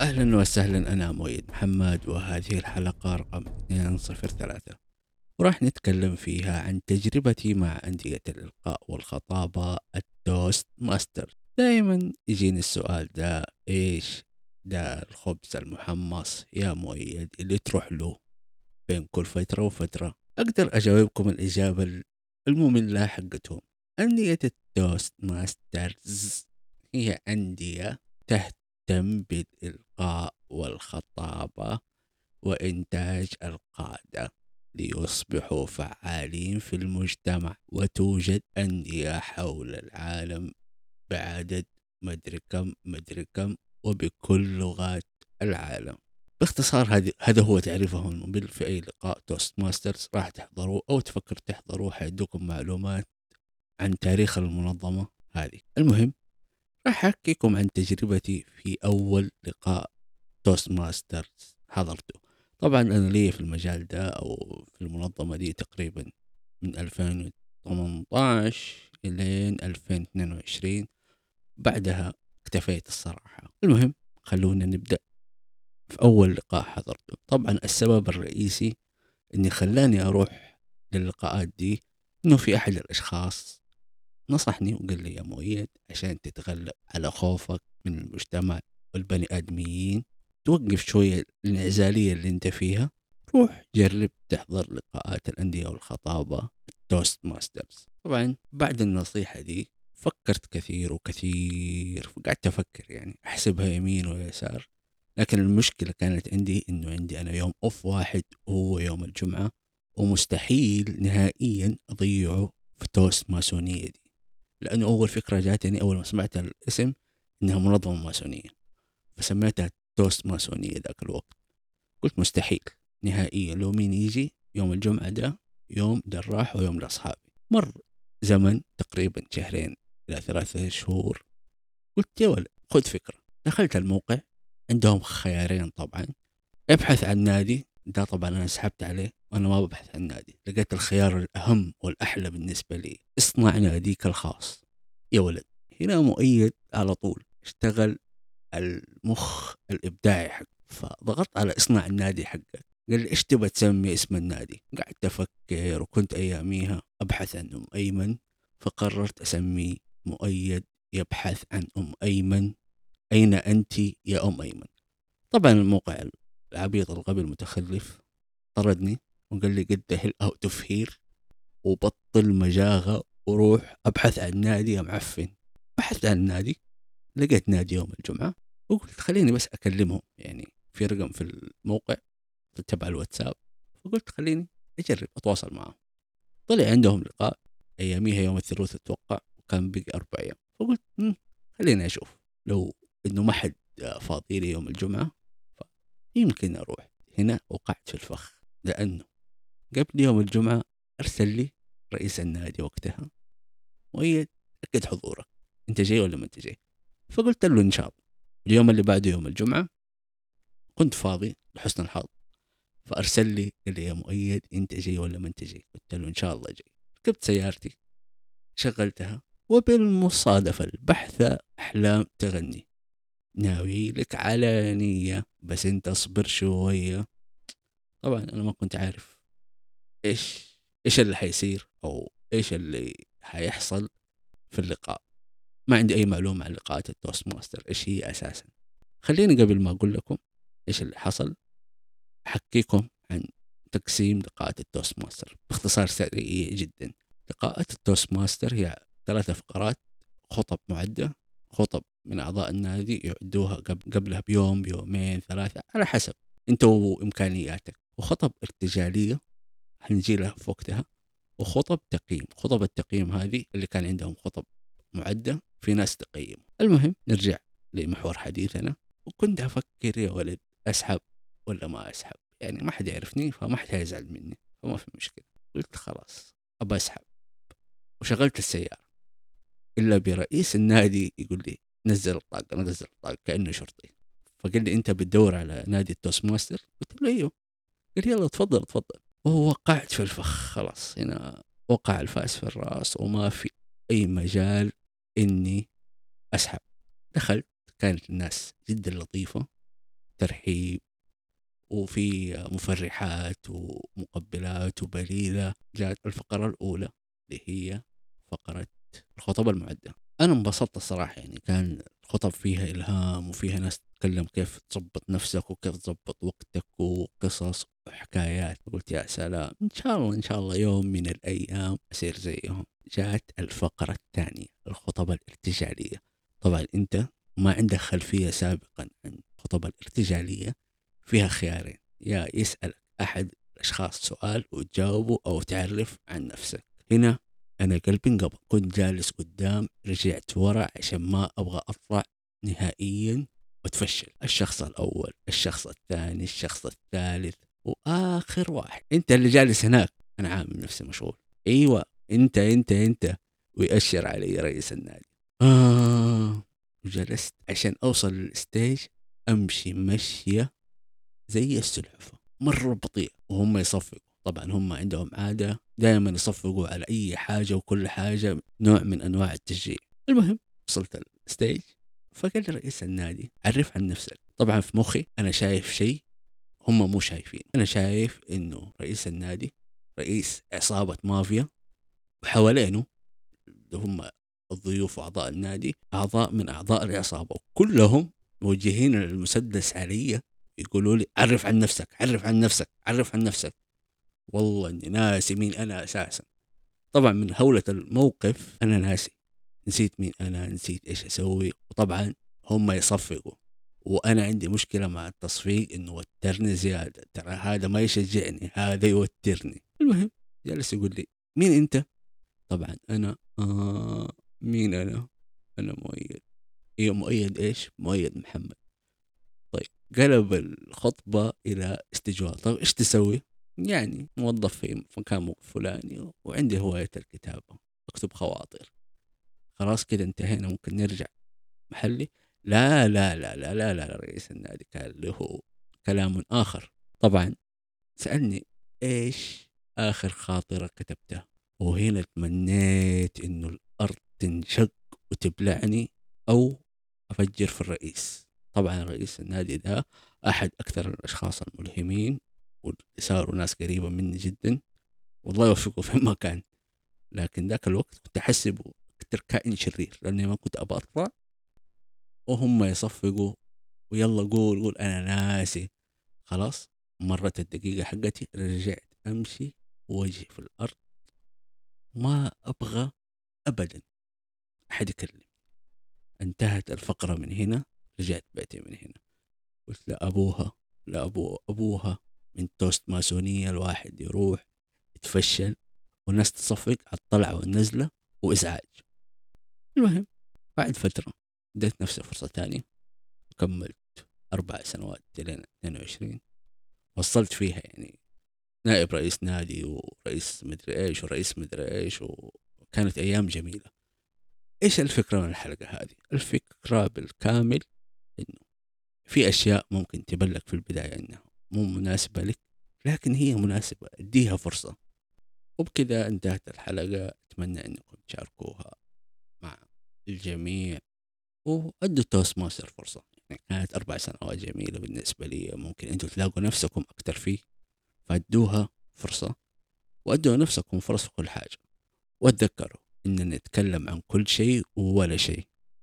أهلا وسهلا أنا مؤيد محمد وهذه الحلقة رقم 203 وراح نتكلم فيها عن تجربتي مع أندية الإلقاء والخطابة التوست ماستر. دائما يجيني السؤال ده إيش ده الخبز المحمص يا مؤيد اللي تروح له بين كل فترة وفترة؟ أقدر أجاوبكم الإجابة المملة حقتهم. أندية التوست ماسترز هي أندية تهتم بالإلقاء والخطابة وإنتاج القادة ليصبحوا فعالين في المجتمع وتوجد أندية حول العالم بعدد مدري كم مدري كم وبكل لغات العالم. باختصار هذا هو تعريفهم الممل في أي لقاء توست ماسترز راح تحضروه أو تفكر تحضروه حيدوكم معلومات عن تاريخ المنظمة هذه. المهم أحكيكم عن تجربتي في أول لقاء Toastmasters حضرته. طبعا أنا لي في المجال ده أو في المنظمة دي تقريبا من 2018 إلين 2022 بعدها اكتفيت الصراحة. المهم خلونا نبدأ في أول لقاء حضرته. طبعا السبب الرئيسي اللي خلاني أروح للقاءات دي إنه في أحد الأشخاص نصحني وقال لي يا مؤيد عشان تتغلب على خوفك من المجتمع والبني آدميين توقف شوية الإنعزالية اللي أنت فيها روح جرب تحضر لقاءات الأندية والخطابة Toastmasters طبعا بعد النصيحة دي فكرت كثير وكثير وقعدت أفكر يعني أحسبها يمين ويسار لكن المشكلة كانت عندي إنه عندي أنا يوم أوف واحد وهو يوم الجمعة ومستحيل نهائيا أضيعه في توست ماسونية دي. لأنه أول فكرة جاتني أول ما سمعت الاسم إنها منظمة ماسونية فسميتها توست ماسونية ذاك الوقت. قلت مستحيل نهائيا لو مين يجي يوم الجمعة ده يوم جراح ويوم لأصحابي. مر زمن تقريبا شهرين إلى ثلاثة شهور. قلت يا ولد خذ فكرة. دخلت الموقع عندهم خيارين طبعا. ابحث عن نادي ده طبعا أنا سحبت عليه. وأنا ما ببحث عن نادي. لقيت الخيار الأهم والأحلى بالنسبة لي. اصنع ناديك الخاص. يا ولد هنا مؤيد على طول. اشتغل المخ الإبداعي حق فضغطت على اصنع النادي حقك. قال لي إيش تبغى تسمي اسم النادي؟ قعدت أفكر وكنت أياميها أبحث عن أم أيمن. فقررت اسميه مؤيد يبحث عن أم أيمن. أين أنت يا أم أيمن؟ طبعا الموقع العبيط الغبي المتخلف طردني. وقال لي get hell out of here وبطل مجاغة وروح أبحث عن نادي يا معفن بحثت عن نادي لقيت نادي يوم الجمعة وقلت خليني بس أكلمهم يعني في رقم في الموقع تبع الواتساب فقلت خليني أجرب أتواصل معهم. طلع عندهم لقاء أياميها يوم الثلاثاء أتوقع وكان بقي أربع أيام. فقلت خليني أشوف. لو إنه ما حد فاضي لي يوم الجمعة يمكن أروح. هنا وقعت في الفخ لأنه قبل يوم الجمعة أرسل لي رئيس النادي وقتها مؤيد أكد حضورك أنت جاي ولا ما أنت جاي؟ فقلت له إن شاء الله. اليوم اللي بعده يوم الجمعة كنت فاضي لحسن الحظ فأرسل لي قال لي يا مؤيد أنت جاي ولا ما أنت جاي؟ قلت له إن شاء الله جاي. ركبت سيارتي شغلتها وبالمصادفة البحتة أحلام تغني. ناوي لك علانية بس أنت اصبر شوية. طبعا أنا ما كنت عارف إيش إيش اللي حيصير أو إيش اللي حيحصل في اللقاء؟ ما عندي أي معلومة عن لقاءات ال Toastmaster إيش هي أساسا؟ خليني قبل ما أقول لكم إيش اللي حصل أحكيكم عن تقسيم لقاءات ال Toastmaster. باختصار سريع جدا لقاءات ال Toastmaster هي ثلاثة فقرات خطب معدة خطب من أعضاء النادي يعدوها قبلها بيوم بيومين ثلاثة على حسب أنت وإمكانياتك. وخطب ارتجالية حنجي لها في وقتها. وخطب تقييم. خطب التقييم هذه اللي كان عندهم خطب معدة في ناس تقيم. المهم نرجع لمحور حديثنا. وكنت أفكر يا ولد أسحب ولا ما أسحب؟ يعني ما حد يعرفني فما حد هيزعل مني فما في مشكلة. قلت خلاص أبغى أسحب. وشغلت السيارة. إلا برئيس النادي يقول لي نزل الطاقة نزل الطاقة كأنه شرطي. فقال لي أنت بتدور على نادي ال Toastmaster قلت له أيوه. قال يلا تفضل تفضل. ووقعت في الفخ خلاص. هنا وقع الفاس في الراس وما في أي مجال إني أسحب. دخلت كانت الناس جدا لطيفة ترحيب وفي مفرحات ومقبلات وبليلة. جاءت الفقرة الأولى اللي هي فقرة الخطب المعدة. أنا انبسطت الصراحة يعني كان الخطب فيها إلهام وفيها ناس تتكلم كيف تظبط نفسك وكيف تظبط وقتك وقصص وحكايات. قلت يا سلام إن شاء الله إن شاء الله يوم من الأيام أصير زيهم. جاءت الفقرة الثانية الخطب الارتجالية. طبعا أنت ما عندك خلفية سابقا عن الخطب الارتجالية فيها خيارين. يا يسألك أحد الأشخاص سؤال وتجاوبه أو تعرف عن نفسك. هنا أنا قلبي انقبض كنت جالس قدام رجعت ورا عشان ما أبغى أطلع نهائيا وتفشل. الشخص الأول الشخص الثاني الشخص الثالث وآخر واحد. أنت اللي جالس هناك. أنا عامل نفسي مشغول. أيوة. أنت أنت أنت. ويأشر علي رئيس النادي. آه. وجلست عشان أوصل لل stage أمشي مشية زي السلحفة. مرة بطيء. وهم يصفقوا. طبعا هم عندهم عادة دائما يصفقوا على أي حاجة وكل حاجة نوع من أنواع التشجيع. المهم وصلت ال stage فقال رئيس النادي عرف عن نفسك. طبعا في مخي أنا شايف شيء هم مو شايفين. أنا شايف إنه رئيس النادي رئيس عصابة مافيا وحوالينه اللي هم الضيوف وأعضاء النادي أعضاء من أعضاء العصابة. وكلهم موجهين المسدس علي يقولوا لي عرف عن نفسك عرف عن نفسك عرف عن نفسك. والله إني ناسي مين أنا أساسا. طبعا من هولة الموقف أنا ناسي. نسيت مين أنا نسيت إيش أسوي. وطبعا هم يصفقوا. وأنا عندي مشكلة مع التصفيق إنه وترني زيادة. ترى هذا ما يشجعني هذا يوترني. المهم جالس يقول لي مين أنت؟ طبعا أنا آه مين أنا؟ أنا مؤيد. أيوه مؤيد إيش؟ مؤيد محمد. طيب قلب الخطبة إلى استجواب. طيب إيش تسوي؟ يعني موظف في مكان فلاني وعندي هواية الكتابة. أكتب خواطر. خلاص كده انتهينا ممكن نرجع محلي. لا لا لا لا لا لا رئيس النادي كان له كلام آخر. طبعا سألني إيش آخر خاطرة كتبتها وهنا تمنيت إنه الأرض تنشق وتبلعني أو أفجر في الرئيس. طبعا رئيس النادي ده أحد أكثر الأشخاص الملهمين وصاروا ناس قريبة مني جدا. والله يوفقه في مكان. لكن ذاك الوقت كنت أحسبه أكثر كائن شرير لأني ما كنت أبغى أطلع. وهم يصفقوا ويلا قول قول أنا ناسي. خلاص مرت الدقيقة حقتي رجعت أمشي وجهي في الأرض. ما أبغى أبدا أحد يكلم انتهت الفقرة من هنا رجعت بيتي من هنا. قلت لأبوها لأبو أبوها من توست ماسونية الواحد يروح يتفشل والناس تصفق على الطلعة والنزلة وإزعاج. المهم بعد فترة اديت نفسي فرصة تانية وكملت أربع سنوات لين 22 وصلت فيها يعني نائب رئيس نادي ورئيس مدري إيش ورئيس مدري إيش وكانت أيام جميلة. إيش الفكرة من الحلقة هذه؟ الفكرة بالكامل إنه في أشياء ممكن تبان لك في البداية إنها مو مناسبة لك لكن هي مناسبة أديها فرصة. وبكذا انتهت الحلقة أتمنى إنكم تشاركوها الجميع وأدوا توست ماستر فرصة. يعني كانت أربع سنوات جميلة بالنسبة لي ممكن أنتم تلاقوا نفسكم أكثر فيه. فأدوها فرصة وأدوا نفسكم فرص في كل حاجة. وتذكروا اننا نتكلم عن كل شيء ولا شيء.